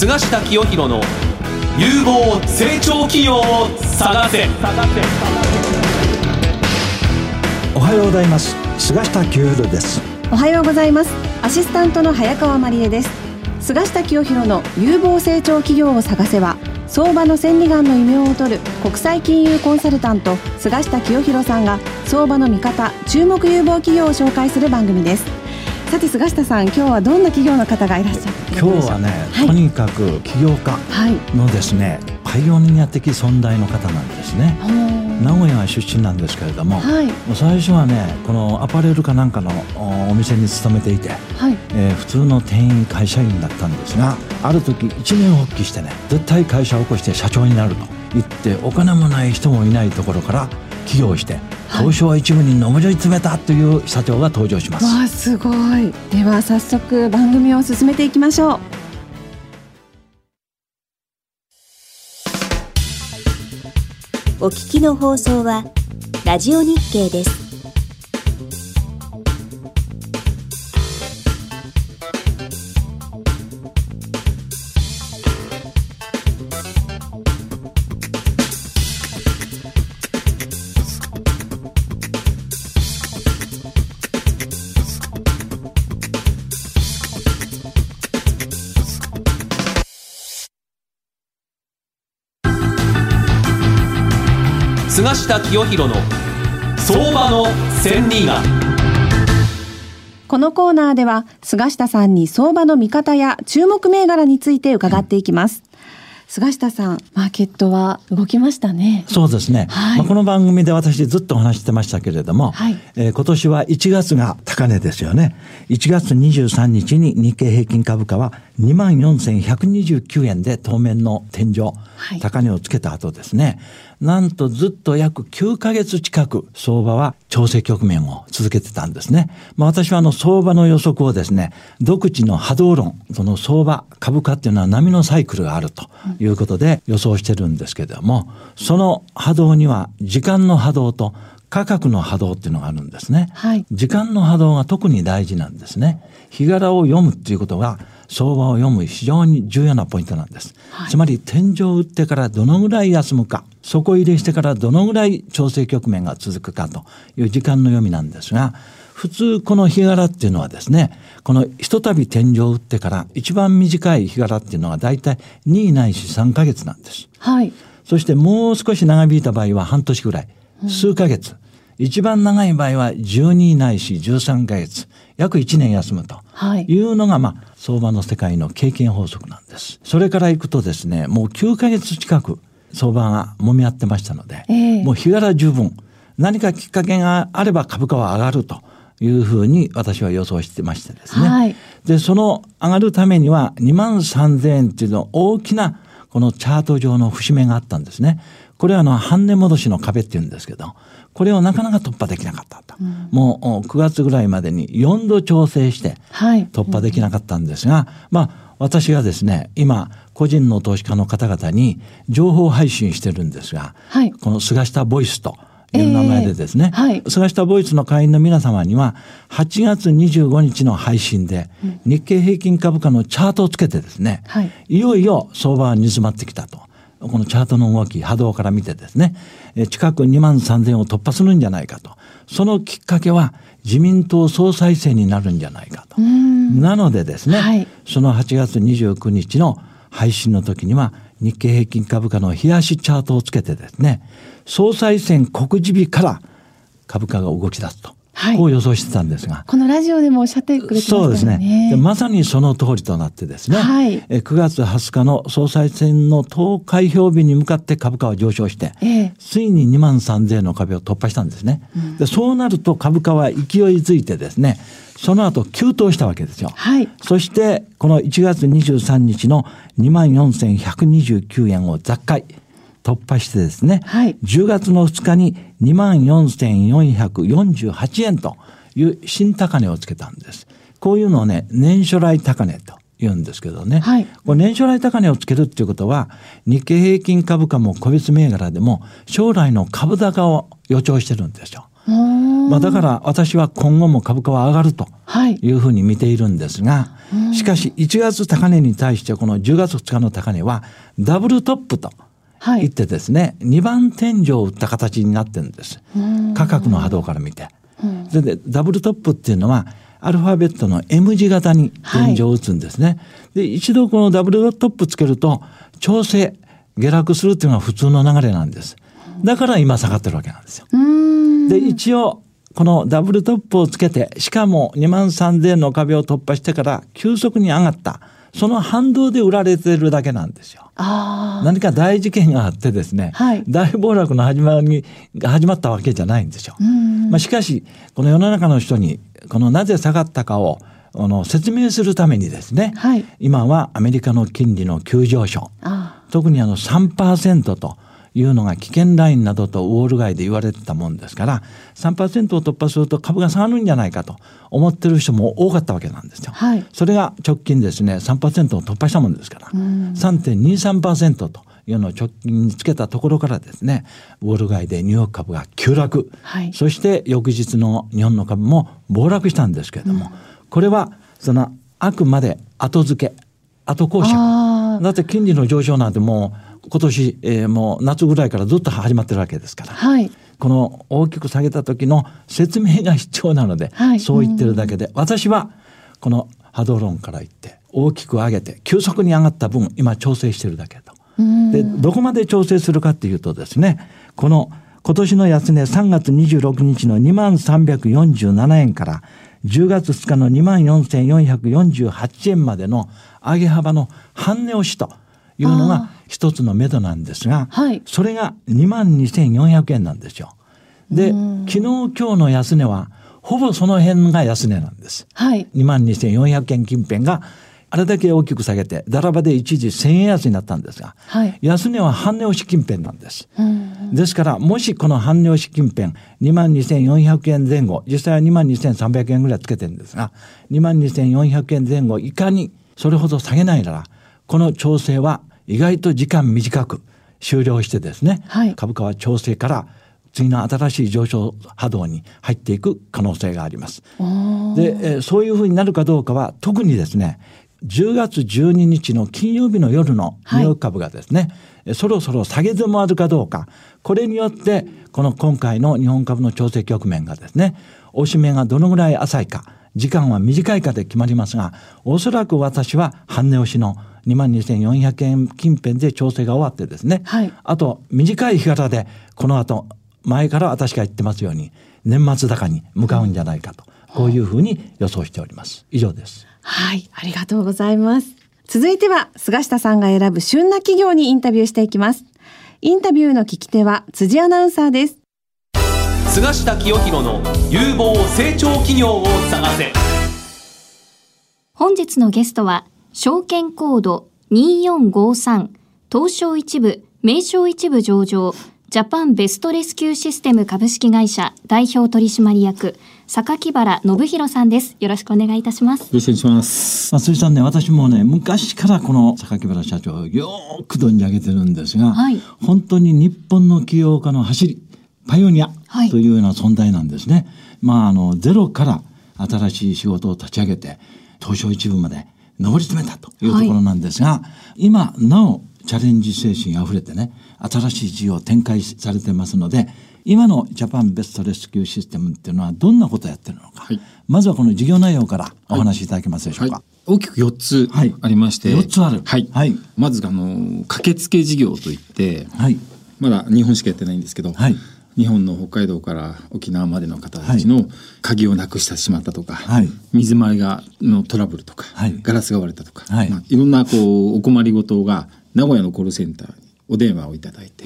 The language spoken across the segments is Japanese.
菅下清弘の有望成長企業を探せ。おはようございます。菅下清弘です。おはようございます。アシスタントの早川真理恵です。菅下清弘の有望成長企業を探せは相場の千里眼の異名を取る国際金融コンサルタント菅下清弘さんが相場の見方注目有望企業を紹介する番組ですさて菅下さん今日はどんな企業の方がいらっしゃる今日はね、はい、とにかく起業家のですね、はい、パイオニア的存在の方なんですね。名古屋出身なんですけれども、はい、最初はねこのアパレルかなんかのお店に勤めていて、はい。えー、普通の店員会社員だったんですがある時一年発起してね絶対会社を起こして社長になると言ってお金もない人もいないところから起業して東証一部に上り詰めたという社長が登場します。わあすごいでは早速番組を進めていきましょう。お聞きの放送はラジオ日経です。菅下清弘の相場の千里眼このコーナーでは菅下さんに相場の見方や注目銘柄について伺っていきます。菅下さん、マーケットは動きましたね。そうですね。はい、まあ、この番組で私ずっとお話してましたけれども、はい、えー、今年は1月が高値ですよね。1月23日に日経平均株価は24,129円で当面の天井、はい、高値をつけた後ですね。なんとずっと約9ヶ月近く相場は調整局面を続けてたんですね。まあ私はあの相場の予測をですね、独自の波動論、その相場、株価っていうのは波のサイクルがあるということで予想してるんですけれども、その波動には時間の波動と価格の波動っていうのがあるんですね。はい、時間の波動が特に大事なんですね。日柄を読むっていうことが相場を読む非常に重要なポイントなんです。はい、つまり天井を打ってからどのぐらい休むか。底入れしてからどのぐらい調整局面が続くかという時間の読みなんですが、普通この日柄っていうのはですね、このひとたび天井を打ってから一番短い日柄っていうのは大体2ないし3ヶ月なんです。はい。そしてもう少し長引いた場合は半年ぐらい、数ヶ月。うん、一番長い場合は12ないし13ヶ月、約1年休むというのが、まあ、相場の世界の経験法則なんです。それからいくとですね、もう9ヶ月近く、相場が揉み合ってましたので、えー、もう日柄十分、何かきっかけがあれば株価は上がるというふうに私は予想してましてですね。はい、で、その上がるためには2万3000円っていうの大きなこのチャート上の節目があったんですね。これはあの半値戻しの壁っていうんですけど、これをなかなか突破できなかったと。うん、もう9月ぐらいまでに4度調整して突破できなかったんですが、はいうん、まあ私がですね、今個人の投資家の方々に情報配信してるんですが、はい、この菅下ボイスという名前でですね、えーはい、菅下ボイスの会員の皆様には8月25日の配信で日経平均株価のチャートをつけてですね、はい、いよいよ相場は煮詰まってきたと。このチャートの動き、波動から見てですね、近く2万3000を突破するんじゃないかと。そのきっかけは自民党総裁選になるんじゃないかと。なのでですね、はい、その8月29日の配信の時には日経平均株価の冷やしチャートをつけてですね、総裁選告示日から株価が動き出すと。はい、こう予想してたんですが。このラジオでもおっしゃってくれてましたね。そうですね。まさにその通りとなってですね。はい、え9月20日の総裁選の投開票日に向かって株価は上昇して、えー、ついに2万3000円の壁を突破したんですね。うん、でそうなると株価は勢いづいてですね、その後急騰したわけですよ。はい。そして、この1月23日の24,129円を雑回突破してですね、はい、10月の2日に24,448円という新高値をつけたんです。こういうのをね、年初来高値と言うんですけどね。はい、これ年初来高値をつけるっていうことは、日経平均株価も個別銘柄でも将来の株高を予兆してるんですよ。まあ、だから私は今後も株価は上がるというふうに見ているんですが、はい、しかし1月高値に対してこの10月2日の高値はダブルトップと言ってですね、はい、2番天井を打った形になってるんです。価格の波動から見て。それでダブルトップっていうのはアルファベットの M 字型に天井を打つんですね。はい、で一度このダブルトップつけると調整下落するっていうのが普通の流れなんです。だから今下がってるわけなんですよ。で一応このダブルトップをつけてしかも2万3000の壁を突破してから急速に上がったその反動で売られてるだけなんですよ。何か大事件があってですね、はい、大暴落の始まりが始まったわけじゃないんですよ。まあ、しかしこの世の中の人にこのなぜ下がったかをあの説明するためにですね、はい、今はアメリカの金利の急上昇。特にあの3%というのが危険ラインなどとウォール街で言われてたもんですから3%を突破すると株が下がるんじゃないかと思ってる人も多かったわけなんですよ。はい、それが直近ですね3%を突破したもんですから。3.23%というのを直近につけたところからですねウォール街でニューヨーク株が急落、はい、そして翌日の日本の株も暴落したんですけれども、うん。これはそのあくまで後付け後講釈だって金利の上昇なんてもう今年、えー、もう夏ぐらいからずっと始まってるわけですから、はい、この大きく下げた時の説明が必要なので、はい、そう言ってるだけで私はこの波動論から言って大きく上げて急速に上がった分今調整してるだけと。でどこまで調整するかっていうとですねこの今年の安値3月26日の2万347円から10月2日の2万4448円までの上げ幅の半値押しというのが一つの目処なんですが、はい、それが2万2400円なんですよ。で、昨日今日の安値はほぼその辺が安値なんです。はい、2万2400円近辺があれだけ大きく下げて、だらばで一時1000円安になったんですが、はい、安値は半値押し近辺なんです。ですから、もしこの半値押し近辺、2万2400円前後、実際は2万2300円ぐらいつけてるんですが、2万2400円前後いかにそれほど下げないなら、この調整は意外と時間短く終了してですね、はい、株価は調整から次の新しい上昇波動に入っていく可能性があります。で、えそういうふうになるかどうかは特にですね10月12日の金曜日の夜のニューヨーク株がですね、はい、そろそろ下げ止まるかどうか、これによって、この今回の日本株の調整局面がですね、押し目がどのぐらい浅いか、時間は短いかで決まりますが、おそらく私は半値押しの2万2400円近辺で調整が終わってですね、はい、あと短い日柄で、この後、前から私が言ってますように、年末高に向かうんじゃないかと、こういうふうに予想しております。以上です。はい、ありがとうございます。続いては、菅下さんが選ぶ旬な企業にインタビューしていきます。インタビューの聞き手は辻アナウンサーです。菅下清弘の有望成長企業を探せ。本日のゲストは、証券コード2453東証一部、名称一部上場、ジャパンベストレスキューシステム株式会社代表取締役榊原信弘さんです。よろしくお願いいたします。よろしくお願いします。松井さんね、私もね、昔からこの榊原社長をよく存じ上げてるんですが、はい、本当に日本の起業家の走り、パイオニアというような存在なんですね。はい、まあ、あの、ゼロから新しい仕事を立ち上げて、東証一部まで上り詰めたというところなんですが、はい、今なおチャレンジ精神あふれてね、新しい事業を展開されてますので、今のジャパンベストレスキューシステムっていうのはどんなことをやってるのか、はい、まずはこの事業内容からお話しいただけますでしょうか。はい。大きく4つありまして、はい、4つある、はい。はい、まずあの駆けつけ事業といって、はい、まだ日本しかやってないんですけど、はい、日本の北海道から沖縄までの方たちの鍵をなくしてしまったとか、はい、水回りがのトラブルとか、はい、ガラスが割れたとか、はい。まあ、いろんなこうお困りごとが名古屋のコールセンターにお電話をいただいて、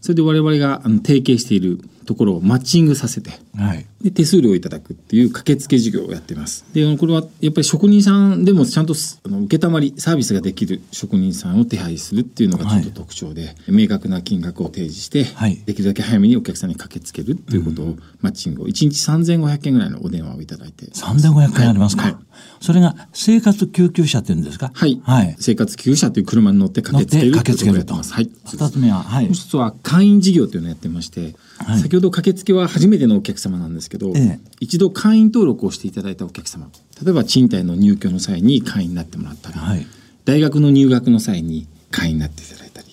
それで我々があの提携しているところをマッチングさせて、はい、で手数料をいただくっていう駆けつけ事業をやっています。でこれはやっぱり職人さんでもちゃんとあの承りサービスができる職人さんを手配するっていうのがちょっと特徴で、はい、明確な金額を提示して、はい、できるだけ早めにお客さんに駆けつけるっていうことを、マッチングを1日3500件ぐらいのお電話をいただいて。3500件ありますか、はい、それが生活救急車っていうんですか？はい、はい、生活救急車という車に乗って駆けつける駆けつけると。はい二つ目は、はい、もう一つは会員事業というのをやってましてはい、先ほど駆けつけは初めてのお客様なんですけど、ええ、一度会員登録をしていただいたお客様例えば賃貸の入居の際に会員になってもらったり、はい、大学の入学の際に会員になっていただいたり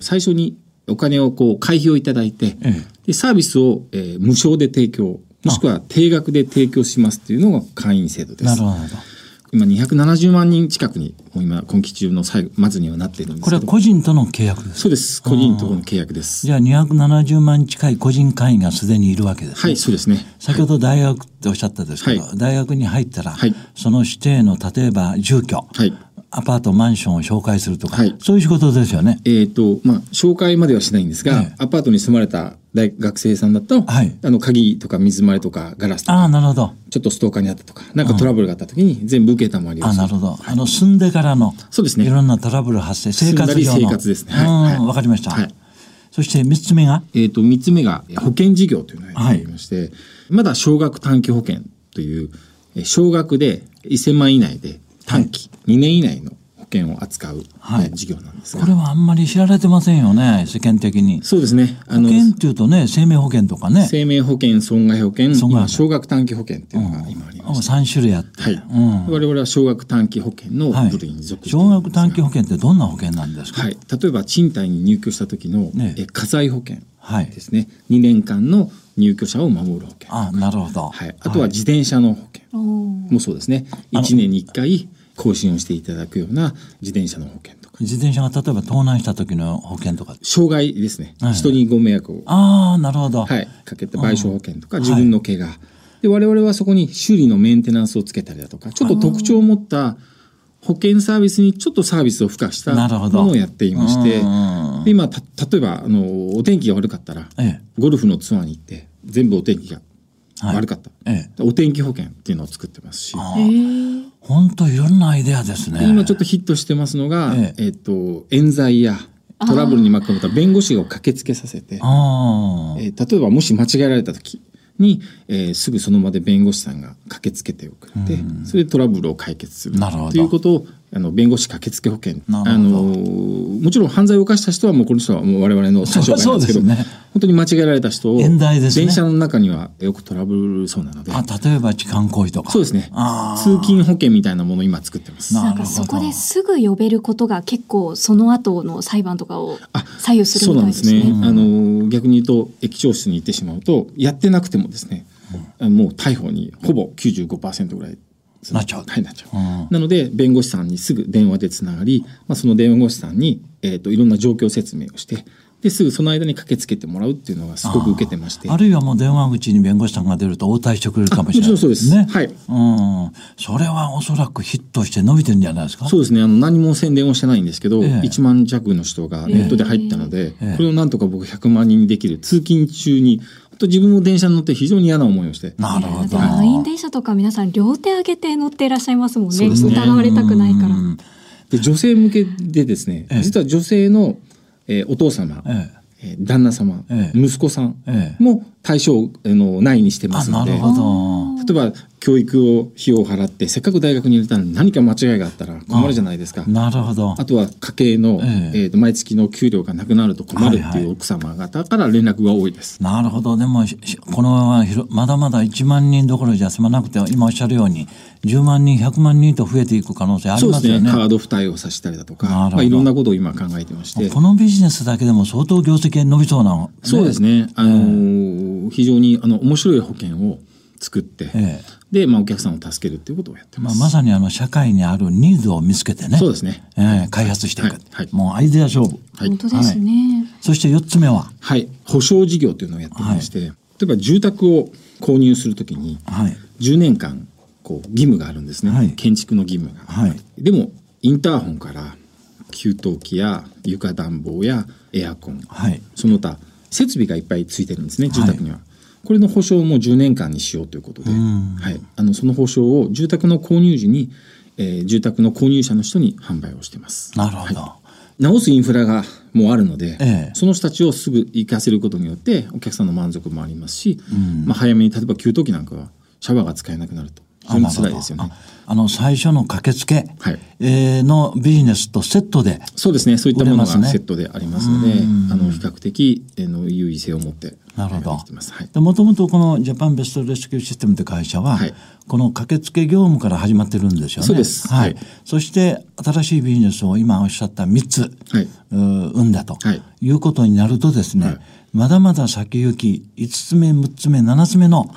最初にお金をこう会費をいただいて、え、でサービスを、えー、無償で提供もしくは定額で提供しますっていうのが会員制度です。なるほど今270万人近くにもう今今期中の最後末にはなっているんですこれは個人との契約ですそうです。個人との契約です。じゃあ270万近い個人会員がすでにいるわけです、ね、はいそうですね。先ほど大学っておっしゃったですけど、はい、大学に入ったら、はい、その指定の例えば住居、はいアパート、マンションを紹介するとか、はい、そういう仕事ですよね。えっ、ー、と、まあ、紹介まではしないんですが、アパートに住まれた大学生さんだと、はい、あの、鍵とか水回りとかガラスとか、あなるほど。ちょっとストーカーにあったとか、なんかトラブルがあった時に全部受けたまりをあなるほど。あの、住んでからの、そうですね。いろんなトラブル発生、生活上の。生活ですね。はい。わ、かりました。はい。そして三つ目が？えっ、と、三つ目が保険事業というのがありまして、はい、まだ少額短期保険という、少額で1000万以内で短期、はい、2年以内の険を扱う、はい、事業なんですこれはあんまり知られてませんよね世間的に。そうですね。あの保険っていうとね生命保険とかね。生命保険損害保険今少額短期保険っていうのが今あります、うん、3種類あって、はい。うん、我々は少額短期保険の部類に属して、はい、少額短期保険ってどんな保険なんですか、はい、例えば賃貸に入居した時の、ね、え家財保険ですね、はい、2年間の入居者を守る保険。あなるほど、はい、あとは自転車の保険。もそうですね、はい、1年に1回更新をしていただくような自転車の保険とか。自転車が例えば盗難した時の保険とか。障害ですね、はい、人にご迷惑をああなるほど、はい、かけて賠償保険とか、自分の怪我、はい、で我々はそこに修理のメンテナンスをつけたりだとかちょっと特徴を持った保険サービスにちょっとサービスを付加したものをやっていましてで今例えばあのお天気が悪かったら、ええ、ゴルフのツアーに行って全部お天気が悪かった、はいえ。え、お天気保険っていうのを作ってますし。本当いろんなアイデアですね。今ちょっとヒットしてますのが、ええ。えっと冤罪やトラブルに巻き込まれた弁護士を駆けつけさせて、えー、例えばもし間違えられた時に、えー、すぐその場で弁護士さんが駆けつけてくれて、それでトラブルを解決するということをあの弁護士駆けつけ保険。あのもちろん犯罪を犯した人はもうこの人はもう我々の対象外なんですけどね、本当に間違えられた人を、ね、電車の中にはよくトラブルそうなのであ例えば痴漢行為とか。そうですね。通勤保険みたいなものを今作ってます。なんかそこですぐ呼べることが結構その後の裁判とかを左右するみたいですね。そうなんですね、あの逆に言うと駅長室に行ってしまうとやってなくてもですね、うん、もう逮捕にほぼ95%ぐらいなっちゃう。はい、なっちゃう。うん、なので、弁護士さんにすぐ電話でつながり、まあ、その弁護士さんに、えっ、ー、と、いろんな状況説明をして、で、すぐその間に駆けつけてもらうっていうのがすごく受けてまして。あるいはもう電話口に弁護士さんが出ると応対してくれるかもしれない、ね。そうですね。はい。うん。それはおそらくヒットして伸びてるんじゃないですかそうですね。あの、何も宣伝をしてないんですけど、ええ、1万弱の人がネットで入ったので、え、これをなんとか僕100万人にできる。通勤中にと自分も電車に乗って非常に嫌な思いをして。なるほど。満員電車とか皆さん両手上げて乗っていらっしゃいますもんね。ね。疑われたくないから。で女性向けでですね、実は女性の、えー、お父様、ええ。ー、旦那様、ええ、息子さんも対象の内にしてますので、例えば教育を費用を払ってせっかく大学に入れたのに何か間違いがあったら困るじゃないですか。なるほど。あとは家計の、えええー、と毎月の給料がなくなると困るっていう奥様方から連絡が多いです。はいはい、なるほど。でもこのまままだまだ1万人どころじゃ済まなくて今おっしゃるように10万人100万人と増えていく可能性ありますよね。ねカード付帯をさせたりだとか、まあ、いろんなことを今考えてまして。このビジネスだけでも相当業績が伸びそうな、ね、そうですね。あのー、非常にあの面白い保険を作って、ええ、で、まあ、お客さんを助けるっていうことをやってます。まあ、まさにあの社会にあるニーズを見つけてね。そうですね。えー、開発していく、はいはい、もうアイデア勝負。はい、本当ですね、そして4つ目は。はい。保証事業というのをやってまして、例えば住宅を購入するときに、はい、10年間こう義務があるんですね、はい、建築の義務が、はい、でもインターホンから給湯器や床暖房やエアコン、はい、その他設備がいっぱいついてるんですね住宅には。これの保証も10年間にしようということで、はい、あのその保証を住宅の購入時に、えー、住宅の購入者の人に販売をしてます。なるほど、はい、直すインフラがもうあるので、ええ、その人たちをすぐ行かせることによってお客さんの満足もありますし、うん、まあ、早めに例えば給湯器なんかはシャワーが使えなくなると。非常に辛いですよね。あの最初の駆けつけ、はい。えー、のビジネスとセットで、そうですね。そういったものがセットでありますので、あの比較的、えー、の優位性を持ってなるほど。もともとこのジャパンベストレスキューシステムという会社は、はい、この駆けつけ業務から始まってるんですよね。そうです、はい、そして新しいビジネスを今おっしゃった3つ、はい、う生んだと、はい、いうことになるとですね、はい、まだまだ先行き5つ目6つ目7つ目の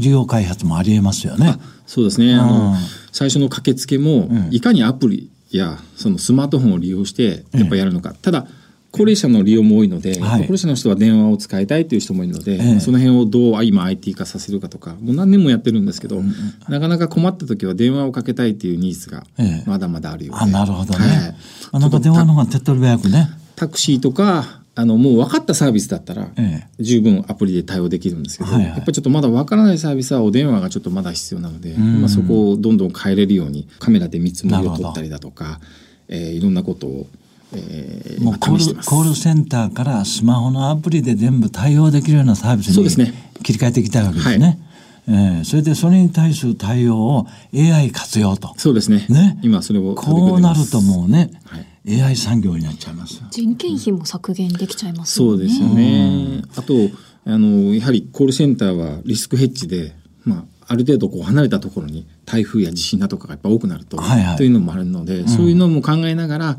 事業開発もありえますよね。そうですね、あの最初の駆けつけも、いかにアプリやそのスマートフォンを利用してやっぱやるのか、ただ高齢者の利用も多いので、はい、高齢者の人は電話を使いたいという人もいるので、ええ、その辺をどう今 IT 化させるかとかもう何年もやってるんですけど、うん、なかなか困った時は電話をかけたいというニーズがまだまだあるようで、え、あなるほどね、はい、あなんか電話の方が手っ取り早くね。タクシーとかあのもう分かったサービスだったら、十分アプリで対応できるんですけど、はいはい、やっぱりちょっとまだ分からないサービスはお電話がちょっとまだ必要なので、まあ、そこをどんどん変えれるようにカメラで見積もりを取ったりだとか、えー、いろんなことをえー、もうコールコールセンターからスマホのアプリで全部対応できるようなサービスに切り替えていきたいわけですね。えー、それでそれに対する対応を AI 活用と。そうですね。ね。今それをこうなるともうね、はい、AI 産業になっちゃいます。人件費も削減できちゃいます、ね、そうですよね。あとあのやはりコールセンターはリスクヘッジで、まあ、ある程度こう離れたところに台風や地震だとかがやっぱ多くなると、はいはい、というのもあるので、そういうのも考えながら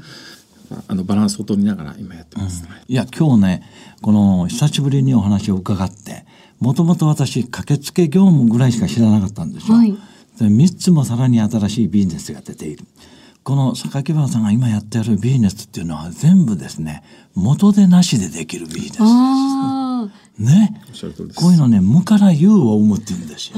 あのバランスを取りながら今やってます、うん、いや今日ねこの久しぶりにお話を伺ってもともと私駆けつけ業務ぐらいしか知らなかったんですよ。はい、で3つもさらに新しいビジネスが出ている。この榊原さんが今やってるビジネスっていうのは全部ですね元でなしでできるビジネスです。ね、こういうのね無から有を生むって言うんですよ。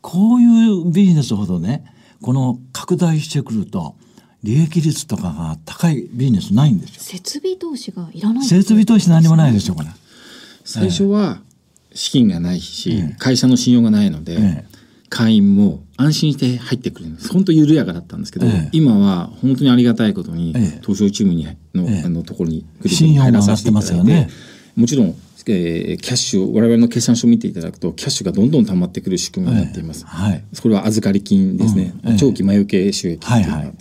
こういうビジネスほどねこの拡大してくると利益率とかが高いビジネスないんですよ。設備投資がいらない設備投資何もないですよこれ。最初は資金がないし、ええ、会社の信用がないので、え、会員も安心して入ってくるんです。本当緩やかだったんですけど、今は本当にありがたいことに、東証一部にの,、あのところに入らさせていただいて、ね、もちろんえー、キャッシュを我々の決算書を見ていただくとキャッシュがどんどん溜まってくる仕組みになっています。はい、これは預かり金ですね、うん、長期前受け収益っていうのは、はいはい。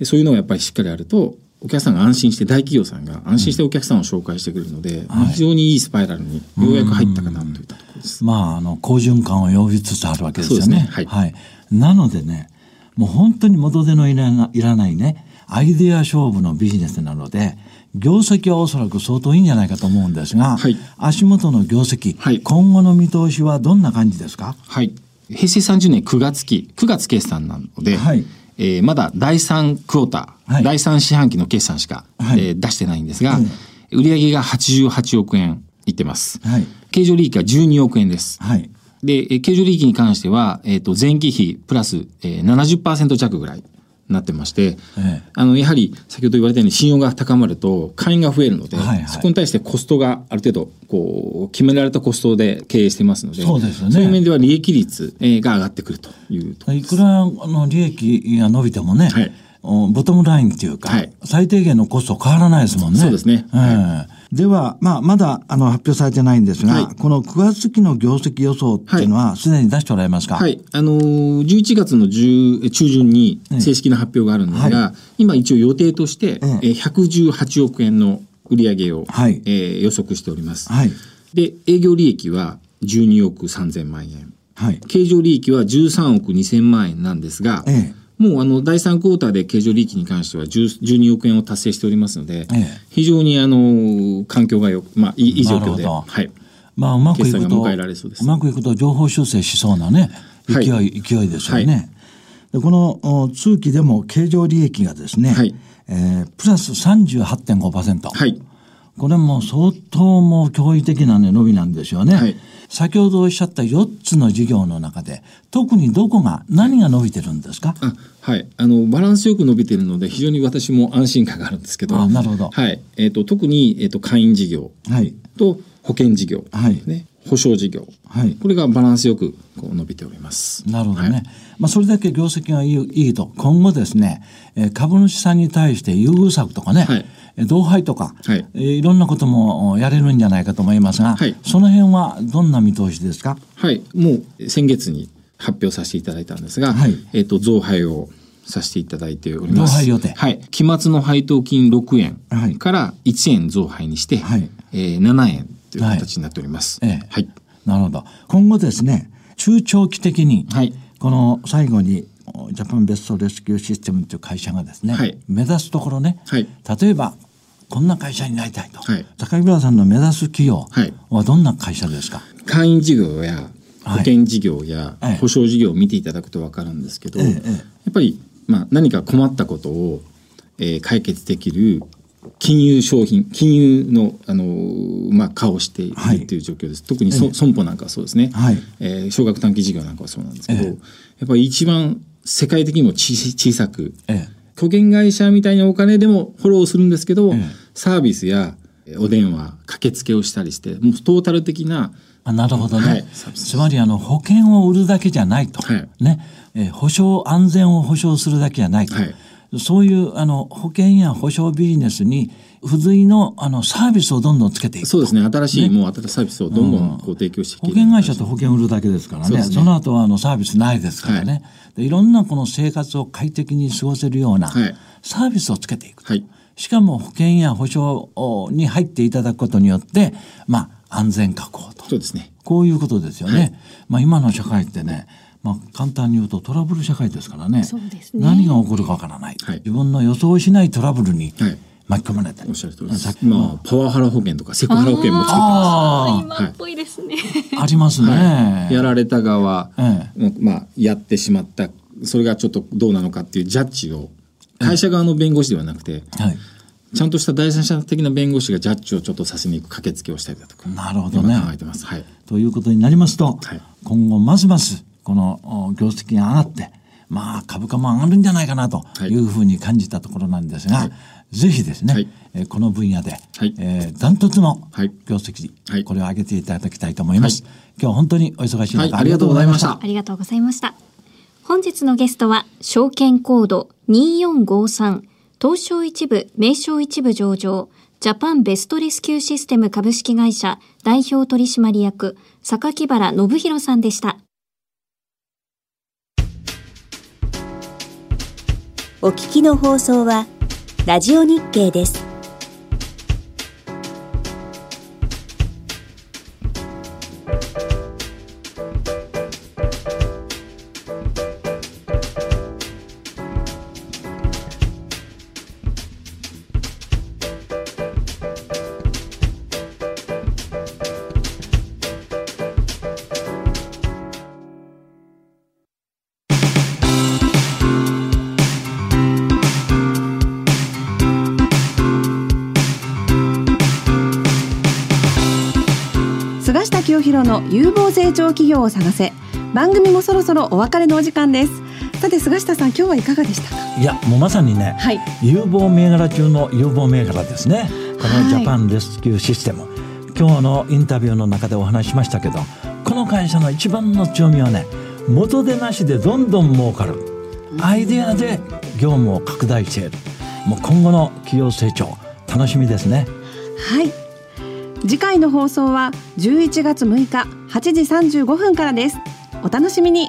でそういうのがやっぱりしっかりあるとお客さんが安心して大企業さんが安心してお客さんを紹介してくるので、うん、非常にいいスパイラルにようやく入ったかなといったと。まああの好循環を呼びつつあるわけですよね。ね。はい、はい、なのでねもう本当に元手のいらないらないねアイデア勝負のビジネスなので業績はおそらく相当いいんじゃないかと思うんですが、はい、足元の業績、はい、今後の見通しはどんな感じですか？はい。平成30年9月期9月決算なので、はい。えー、まだ第3クォーター、はい、第3四半期の決算しか、はい、えー、出してないんですが、売上が88億円いってます。はい、経常利益は12億円です。はい、で、経常利益に関しては、えっ、ー、と、前期比プラス、えー、70%弱ぐらい。なってまして、ええ、あのやはり先ほど言われたように信用が高まると会員が増えるので、はいはい、そこに対してコストがある程度こう決められたコストで経営してますのでそうですよ、ね、そういう面では利益率が上がってくるといういくらあの利益が伸びてもね、はい、ボトムラインっていうか、はい、最低限のコスト変わらないですもんね。そうですね、えーでは、まあ、まだあの発表されてないんですが、はい、この9月期の業績予想っていうのは、すでに出しておられますか、はい、あのー、11月の中旬に正式な発表があるんですが、はい、今一応予定として、ええ、118億円の売上を、はい、えー、予測しております。はい、で、営業利益は12億3000万円。はい、経常利益は13億2000万円なんですが、ええもうあの第3クォーターで経常利益に関しては12億円を達成しておりますので、ええ、非常にあの環境がよまあいい状況で、はい、まあうまくいくとうまくいくと情報修正しそうなね勢い、はい、勢いですよね。はい、でこの通期でも経常利益がですね、はい、えー、プラス38.5%。はい。これも相当もう驚異的な、ね、伸びなんですよね。はい。先ほどおっしゃった4つの事業の中で特にどこが何が伸びてるんですか？はい。あのバランスよく伸びてるので非常に私も安心感があるんですけど。なるほど、はい。えーと、特に、えーと、会員事業と保険事業、はい。ね、保証事業、はい、これがバランスよくこう伸びております。なるほどね。はい、まあそれだけ業績がいいいいと。今後ですね、えー、株主さんに対して優遇策とかね、はい、同配とか、はい、えー、いろんなこともやれるんじゃないかと思いますが、はい、その辺はどんな見通しですか？はい、もう先月に発表させていただいたんですが、はい、えっ、と増配をさせていただいております。増配予定。はい。期末の配当金6円から1円増配にして、はい、えー、7円という形になっております。はい。はい、なるほど。今後ですね、中長期的に、はい、この最後にジャパンベストレスキューシステムという会社がですね、はい、目指すところね、はい、例えばこんな会社になりたいと、はい、高木村さんの目指す企業はどんな会社ですか、会員事業や保険事業や保証事業を見ていただくと分かるんですけど、やっぱりまあ、何か困ったことを、えー、解決できる金融商品金融のあの、まあ、顔しているとい。う状況です、はい、特にそ、損保なんかはそうですね、はい、えー、少額短期事業なんかはそうなんですけど、ええ、やっぱり一番世界的にも小さく、ええ、保険会社みたいなお金でもフォローするんですけど、サービスやお電話駆けつけをしたりしてもうトータル的なあなるほどね、はい、つまりあの保険を売るだけじゃないと、はい、ね。えー、保証安全を保証するだけじゃないと、はい、そういうあの保険や保証ビジネスに付随のあのサービスをどんどんつけていくそうですね。新しい、ね、もう新しいサービスをどんどんこう提供していく、保険会社と保険売るだけですからね、ね、その後はあのサービスないですからね、はい、でいろんなこの生活を快適に過ごせるようなサービスをつけていく、はい、しかも保険や保証に入っていただくことによってまあ安全確保と。そうですね。こういうことですよね、はい、まあ今の社会ってねまあ、簡単に言うとトラブル社会ですからね、ね、何が起こるかわからない、はい、自分の予想しないトラブルに巻き込まれたり、おっしゃる通りです。まあ、パワハラ保険とかセクハラ保険も作ってます。今っぽいですね、ありますね、やられた側、ええ、まあ、やってしまった。それがちょっとどうなのかっていうジャッジを会社側の弁護士ではなくて、はい。ちゃんとした第三者的な弁護士がジャッジをちょっとさせに行く駆けつけをしたりだとかなるほどね。考えてます、はい、ということになりますと、はい、今後ますますこの業績が上がって、まあ株価も上がるんじゃないかなとい。うふうに感じたところなんですが、はい、ぜひですね、はい、えこの分野で、はい、えー、ダントツの業績、はい、これを上げていただきたいと思います。今日本当にお忙しい中、ありがとうございました。ありがとうございました。本日のゲストは、証券コード2453、東証一部、名称一部上場、ジャパンベストレスキューシステム株式会社代表取締役、榊原信弘さんでした。お聞きの放送は、ラジオ日経です。弘の有望成長企業を探せ。番組もそろそろお別れのお時間です。さて菅下さん今日はいかがでしたか？いやもうまさにね、はい、有望銘柄中の有望銘柄ですね。このジャパンレスキューシステム、はい、今日のインタビューの中でお話しましたけどこの会社の一番の強みはね元でなしでどんどん儲かる。アイデアで業務を拡大している。もう今後の企業成長楽しみですね。はい次回の放送は11月6日8時35分からです。お楽しみに。